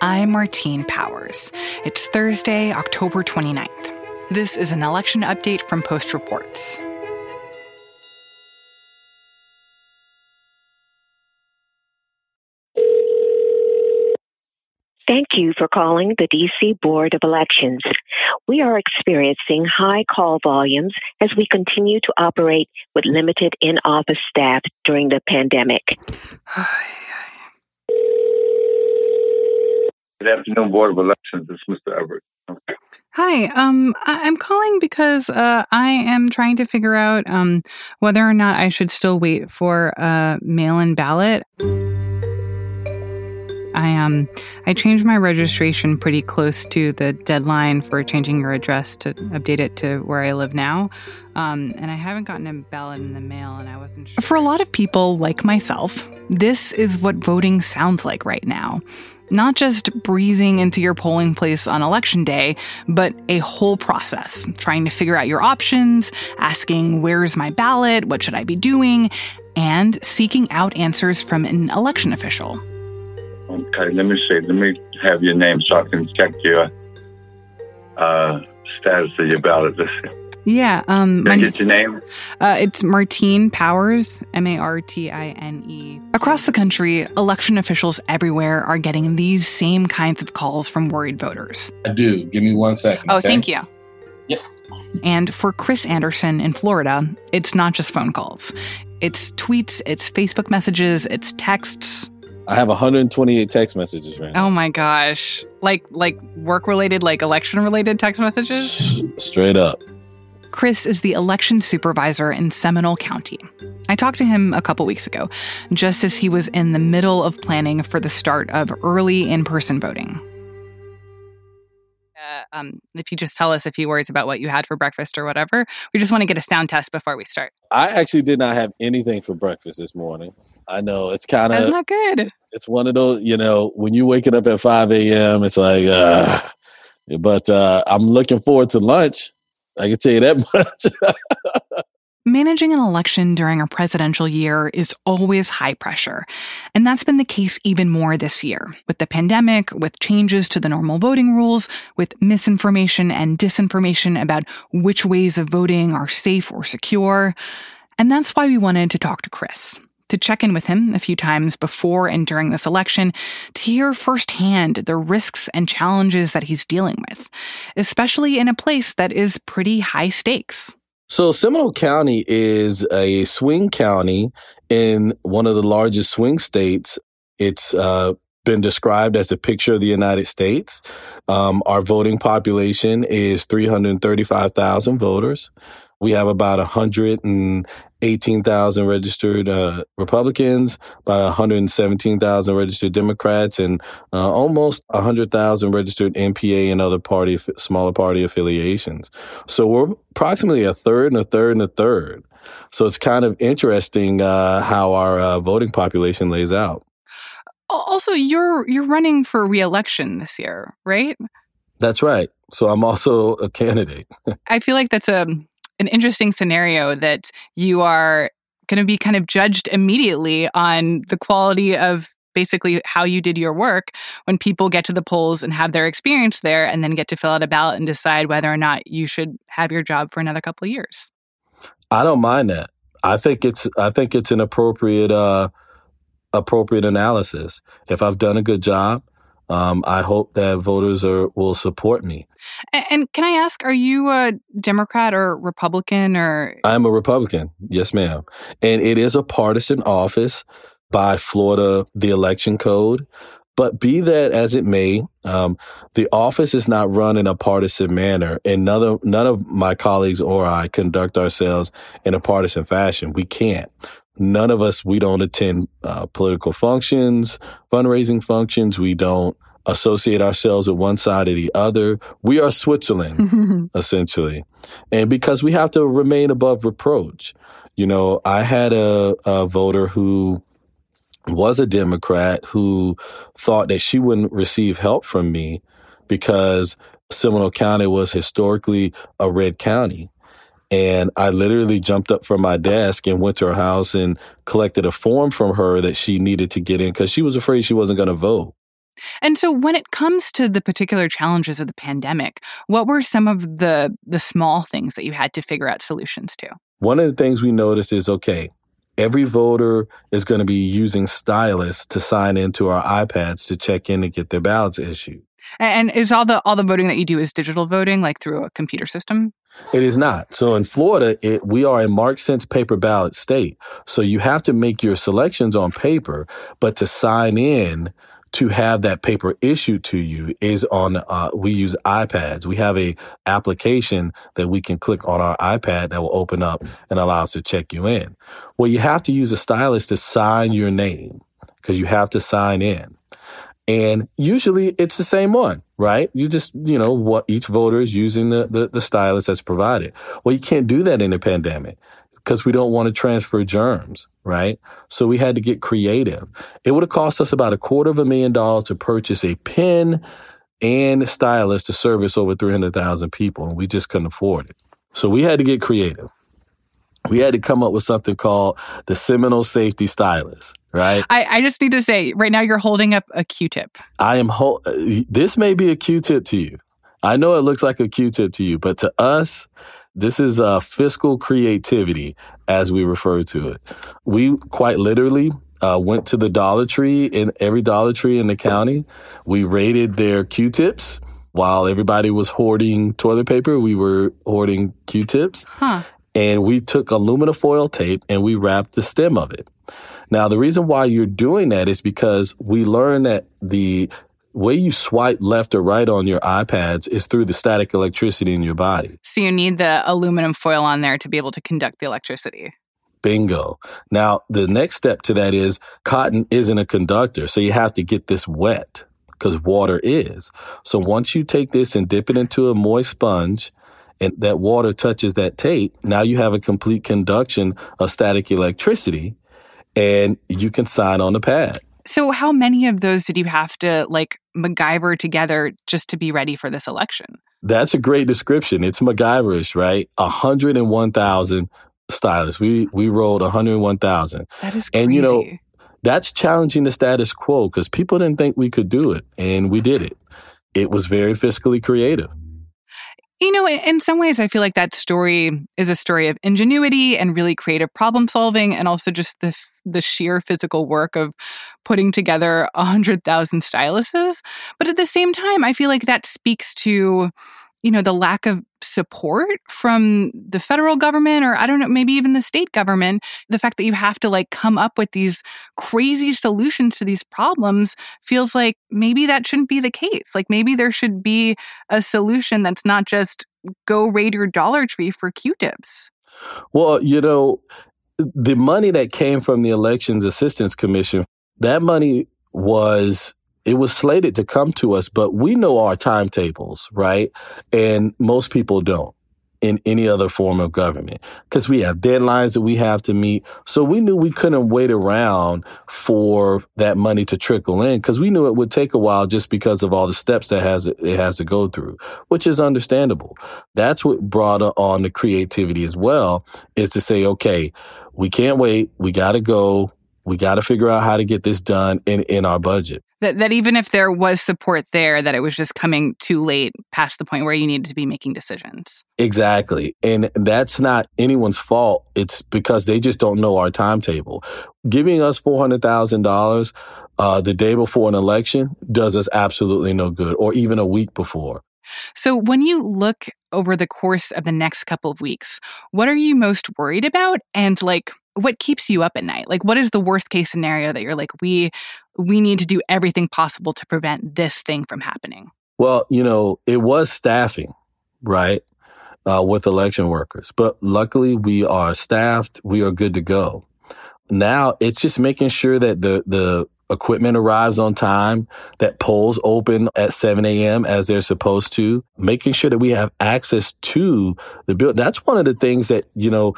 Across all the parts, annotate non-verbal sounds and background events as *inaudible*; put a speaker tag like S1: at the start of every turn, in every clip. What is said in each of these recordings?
S1: I'm Martine Powers. It's Thursday, October 29th. This is an election update from Post Reports.
S2: Thank you for calling the DC Board of Elections. We are experiencing high call volumes as we continue to operate with limited in office staff during the pandemic. *sighs*
S3: Good afternoon, Board of Elections. This is Mr. Everett. Okay.
S1: Hi, um, I- I'm calling because uh, I am trying to figure out um, whether or not I should still wait for a mail-in ballot. I um I changed my registration pretty close to the deadline for changing your address to update it to where I live now. Um, and I haven't gotten a ballot in the mail, and I wasn't sure. For a lot of people like myself, this is what voting sounds like right now. Not just breezing into your polling place on election day, but a whole process, trying to figure out your options, asking where's my ballot, what should I be doing, and seeking out answers from an election official.
S3: Okay, let me see. Let me have your name so I can check your uh, status of your ballot.
S1: Yeah, um,
S3: Can I
S1: my-
S3: get your name?
S1: Uh, it's Martine Powers, M A R T I N E. Across the country, election officials everywhere are getting these same kinds of calls from worried voters.
S4: I do. Give me one second.
S1: Oh,
S4: okay?
S1: thank you.
S4: Yep.
S1: And for Chris Anderson in Florida, it's not just phone calls. It's tweets, it's Facebook messages, it's texts.
S4: I have 128 text messages right now.
S1: Oh my gosh. Like like work related, like election related text messages?
S4: Straight up.
S1: Chris is the election supervisor in Seminole County. I talked to him a couple weeks ago, just as he was in the middle of planning for the start of early in person voting. Uh, um, if you just tell us a few words about what you had for breakfast or whatever, we just want to get a sound test before we start.
S4: I actually did not have anything for breakfast this morning. I know it's kind of
S1: not good.
S4: it's one of those you know when you're waking up at 5 a.m. It's like, uh, but uh, I'm looking forward to lunch. I can tell you that *laughs* much.
S1: Managing an election during a presidential year is always high pressure. And that's been the case even more this year with the pandemic, with changes to the normal voting rules, with misinformation and disinformation about which ways of voting are safe or secure. And that's why we wanted to talk to Chris. To check in with him a few times before and during this election, to hear firsthand the risks and challenges that he's dealing with, especially in a place that is pretty high stakes.
S4: So Seminole County is a swing county in one of the largest swing states. It's uh, been described as a picture of the United States. Um, our voting population is 335,000 voters. We have about 118,000 registered uh, Republicans, about 117,000 registered Democrats, and uh, almost 100,000 registered NPA and other party, smaller party affiliations. So we're approximately a third and a third and a third. So it's kind of interesting uh, how our uh, voting population lays out.
S1: Also, you're you're running for reelection this year, right?
S4: That's right. So I'm also a candidate. *laughs*
S1: I feel like that's a an interesting scenario that you are going to be kind of judged immediately on the quality of basically how you did your work when people get to the polls and have their experience there and then get to fill out a ballot and decide whether or not you should have your job for another couple of years.
S4: I don't mind that. I think it's I think it's an appropriate uh, appropriate analysis. If I've done a good job, um, I hope that voters are will support me.
S1: And, and can I ask, are you a Democrat or Republican or
S4: I'm a Republican, yes, ma'am, and it is a partisan office by Florida the election code. But be that as it may, um, the office is not run in a partisan manner, and none of, none of my colleagues or I conduct ourselves in a partisan fashion. We can't. None of us, we don't attend uh, political functions, fundraising functions. We don't associate ourselves with one side or the other. We are Switzerland, *laughs* essentially. And because we have to remain above reproach. You know, I had a, a voter who was a Democrat who thought that she wouldn't receive help from me because Seminole County was historically a red county. And I literally jumped up from my desk and went to her house and collected a form from her that she needed to get in because she was afraid she wasn't going to vote.
S1: And so when it comes to the particular challenges of the pandemic, what were some of the the small things that you had to figure out solutions to?
S4: One of the things we noticed is okay, every voter is going to be using stylus to sign into our iPads to check in and get their ballots issued.
S1: And is all the all the voting that you do is digital voting, like through a computer system?
S4: It is not. So in Florida, it, we are a mark MarkSense paper ballot state. So you have to make your selections on paper, but to sign in to have that paper issued to you is on uh, we use ipads we have a application that we can click on our ipad that will open up and allow us to check you in well you have to use a stylus to sign your name because you have to sign in and usually it's the same one right you just you know what each voter is using the, the, the stylus that's provided well you can't do that in a pandemic because we don't want to transfer germs, right? So we had to get creative. It would have cost us about a quarter of a million dollars to purchase a pen and stylus to service over 300,000 people, and we just couldn't afford it. So we had to get creative. We had to come up with something called the Seminole Safety Stylus, right?
S1: I, I just need to say, right now you're holding up a Q-tip.
S4: I am. Ho- this may be a Q-tip to you. I know it looks like a Q-tip to you, but to us, this is uh, fiscal creativity, as we refer to it. We quite literally uh, went to the Dollar Tree in every Dollar Tree in the county. We raided their Q-tips while everybody was hoarding toilet paper. We were hoarding Q-tips,
S1: huh.
S4: And we took aluminum foil tape and we wrapped the stem of it. Now, the reason why you're doing that is because we learned that the way you swipe left or right on your iPads is through the static electricity in your body.
S1: So you need the aluminum foil on there to be able to conduct the electricity.
S4: Bingo. Now, the next step to that is cotton isn't a conductor. So you have to get this wet because water is. So once you take this and dip it into a moist sponge, and that water touches that tape, now you have a complete conduction of static electricity and you can sign on the pad.
S1: So, how many of those did you have to like MacGyver together just to be ready for this election?
S4: That's a great description. It's MacGyverish, right? 101,000 stylists. We we rolled 101,000.
S1: That is crazy.
S4: And you know, that's challenging the status quo because people didn't think we could do it, and we did it. It was very fiscally creative.
S1: You know, in some ways, I feel like that story is a story of ingenuity and really creative problem solving, and also just the the sheer physical work of putting together a hundred thousand styluses. But at the same time, I feel like that speaks to you know the lack of support from the federal government or i don't know maybe even the state government the fact that you have to like come up with these crazy solutions to these problems feels like maybe that shouldn't be the case. Like maybe there should be a solution that's not just go raid your dollar tree for q-tips.
S4: Well you know the money that came from the elections assistance commission that money was it was slated to come to us, but we know our timetables, right? And most people don't in any other form of government because we have deadlines that we have to meet. So we knew we couldn't wait around for that money to trickle in because we knew it would take a while just because of all the steps that has it has to go through, which is understandable. That's what brought on the creativity as well is to say, okay, we can't wait. We got to go. We got to figure out how to get this done in, in our budget.
S1: That, that even if there was support there, that it was just coming too late past the point where you needed to be making decisions.
S4: Exactly. And that's not anyone's fault. It's because they just don't know our timetable. Giving us $400,000 uh, the day before an election does us absolutely no good, or even a week before.
S1: So, when you look over the course of the next couple of weeks, what are you most worried about? And like, what keeps you up at night? Like what is the worst case scenario that you're like we we need to do everything possible to prevent this thing from happening?
S4: Well, you know, it was staffing, right? Uh, with election workers. But luckily we are staffed, we are good to go. Now it's just making sure that the the equipment arrives on time, that polls open at 7 a.m. as they're supposed to, making sure that we have access to the building. That's one of the things that, you know,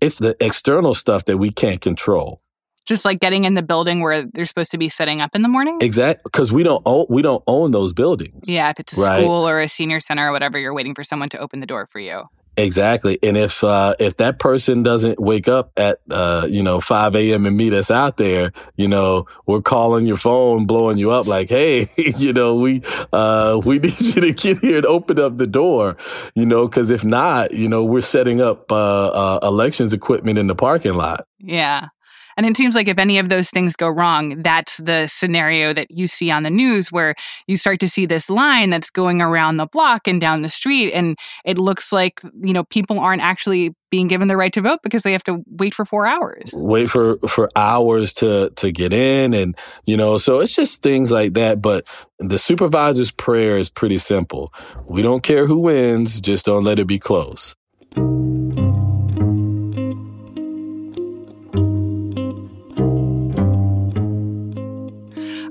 S4: it's the external stuff that we can't control.
S1: Just like getting in the building where they're supposed to be setting up in the morning.
S4: Exactly, because we don't own we don't own those buildings.
S1: Yeah, if it's a right? school or a senior center or whatever, you're waiting for someone to open the door for you.
S5: Exactly. And if uh, if that person doesn't wake up at uh, you know 5 a.m. and meet us out there, you know, we're calling your phone, blowing you up like, hey, *laughs* you know, we uh, we *laughs* need you to get here and open up the door, you know, because if not, you know, we're setting up uh, uh, elections equipment in the parking lot.
S1: Yeah. And it seems like if any of those things go wrong, that's the scenario that you see on the news where you start to see this line that's going around the block and down the street. And it looks like, you know, people aren't actually being given the right to vote because they have to wait for four hours.
S5: Wait for, for hours to, to get in. And, you know, so it's just things like that. But the supervisor's prayer is pretty simple. We don't care who wins, just don't let it be close.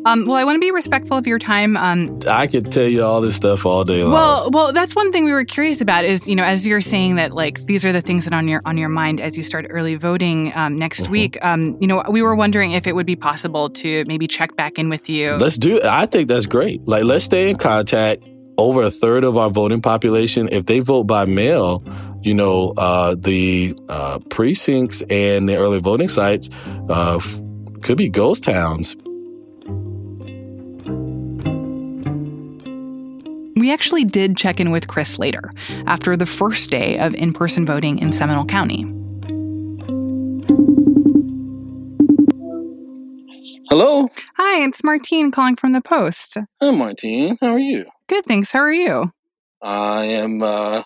S1: Um, well, I want to be respectful of your time. Um,
S5: I could tell you all this stuff all day long.
S1: Well, well, that's one thing we were curious about. Is you know, as you're saying that, like these are the things that on your on your mind as you start early voting um, next mm-hmm. week. Um, you know, we were wondering if it would be possible to maybe check back in with you.
S5: Let's do. I think that's great. Like, let's stay in contact. Over a third of our voting population, if they vote by mail, you know, uh, the uh, precincts and the early voting sites uh, could be ghost towns
S1: We actually did check in with Chris later, after the first day of in person voting in Seminole County.
S4: Hello.
S1: Hi, it's Martine calling from the Post.
S4: Hi, Martine. How are you?
S1: Good, thanks. How are you?
S4: I am uh,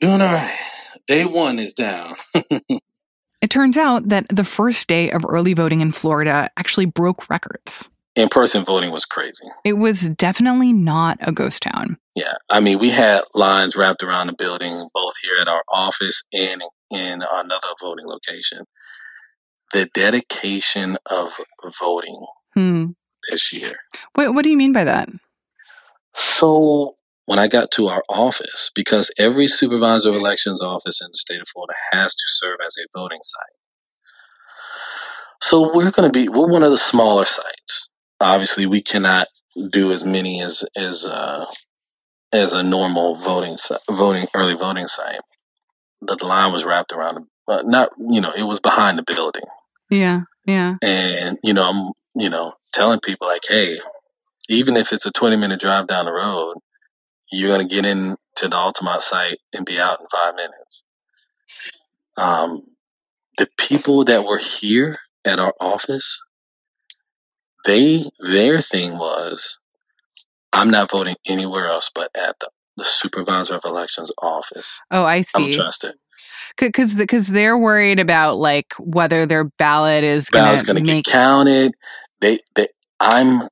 S4: doing all right. Day one is down. *laughs*
S1: it turns out that the first day of early voting in Florida actually broke records
S4: in person voting was crazy.
S1: It was definitely not a ghost town.
S4: Yeah. I mean, we had lines wrapped around the building, both here at our office and in another voting location. The dedication of voting hmm. this year.
S1: What, what do you mean by that?
S4: So, when I got to our office, because every supervisor of elections office in the state of Florida has to serve as a voting site. So we're going to be, we're one of the smaller sites obviously we cannot do as many as as uh, as a normal voting voting early voting site. The line was wrapped around, uh, not you know, it was behind the building.
S1: Yeah, yeah.
S4: And you know, I'm you know telling people like, hey, even if it's a 20 minute drive down the road, you're gonna get in to the Altamonte site and be out in five minutes. Um, the people that were here at our office they their thing was, I'm not voting anywhere else but at the, the supervisor of elections office.
S1: Oh, I see.
S4: I'm trusted
S1: because because they're worried about like whether their ballot is
S4: going to make... get counted. They they I'm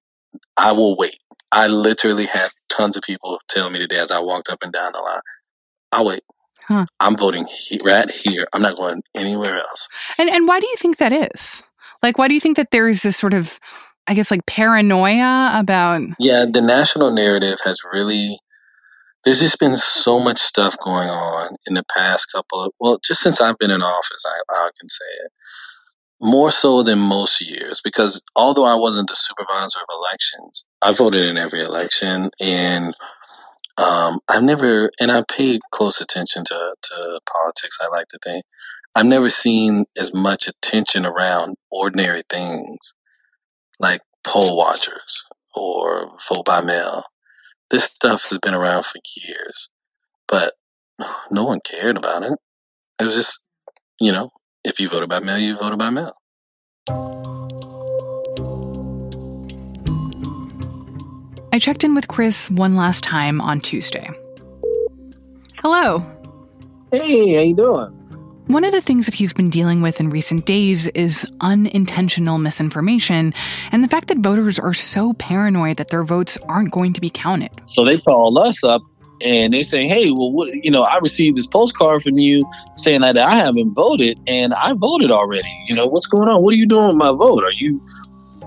S4: I will wait. I literally had tons of people tell me today as I walked up and down the line. I'll wait. Huh. I'm voting he, right here. I'm not going anywhere else.
S1: And and why do you think that is? Like, why do you think that there is this sort of I guess like paranoia about
S4: Yeah, the national narrative has really there's just been so much stuff going on in the past couple of well, just since I've been in office, I, I can say it. More so than most years, because although I wasn't the supervisor of elections, I voted in every election and um, I've never, and I paid close attention to, to politics, I like to think. I've never seen as much attention around ordinary things like poll watchers or vote by mail. This stuff has been around for years, but no one cared about it. It was just, you know, if you voted by mail, you voted by mail.
S1: I checked in with Chris one last time on Tuesday. Hello.
S6: Hey, how you doing?
S1: One of the things that he's been dealing with in recent days is unintentional misinformation and the fact that voters are so paranoid that their votes aren't going to be counted.
S6: So they call us up and they say, "Hey, well, what, you know, I received this postcard from you saying that I haven't voted, and I voted already. You know, what's going on? What are you doing with my vote? Are you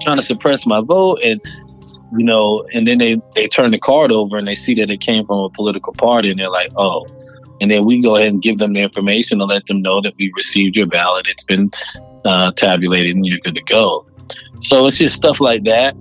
S6: trying to suppress my vote?" And you know, and then they they turn the card over and they see that it came from a political party, and they're like, "Oh, and then we go ahead and give them the information to let them know that we received your ballot. It's been uh, tabulated and you're good to go. So it's just stuff like that.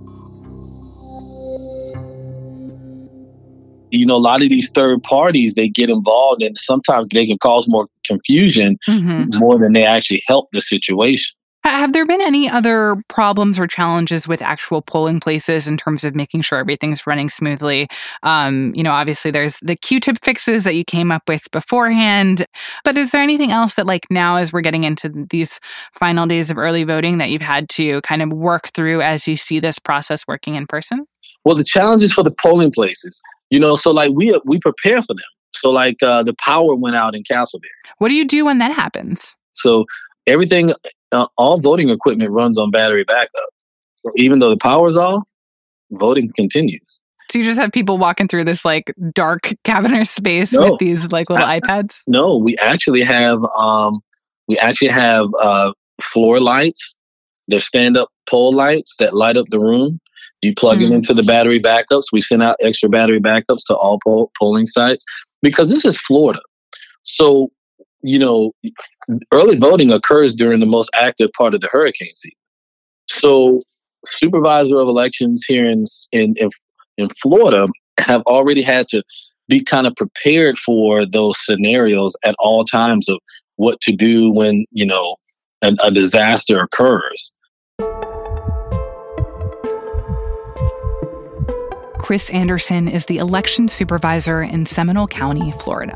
S6: you know, a lot of these third parties, they get involved and sometimes they can cause more confusion mm-hmm. more than they actually help the situation.
S1: Have there been any other problems or challenges with actual polling places in terms of making sure everything's running smoothly? Um, you know, obviously there's the Q-tip fixes that you came up with beforehand, but is there anything else that like now as we're getting into these final days of early voting that you've had to kind of work through as you see this process working in person?
S6: Well, the challenges for the polling places, you know, so like we we prepare for them. So like uh, the power went out in Casselberry.
S1: What do you do when that happens?
S6: So everything, uh, all voting equipment runs on battery backup. So even though the power's off, voting continues.
S1: So you just have people walking through this like dark *laughs* cavernous space no, with these like little I, iPads?
S6: No, we actually have um we actually have uh floor lights. They're stand up pole lights that light up the room. You plug mm-hmm. them into the battery backups. We send out extra battery backups to all poll- polling sites because this is Florida. So you know, early voting occurs during the most active part of the hurricane season. So, supervisor of elections here in in in, Florida have already had to be kind of prepared for those scenarios at all times of what to do when you know an, a disaster occurs.
S1: Chris Anderson is the election supervisor in Seminole County, Florida.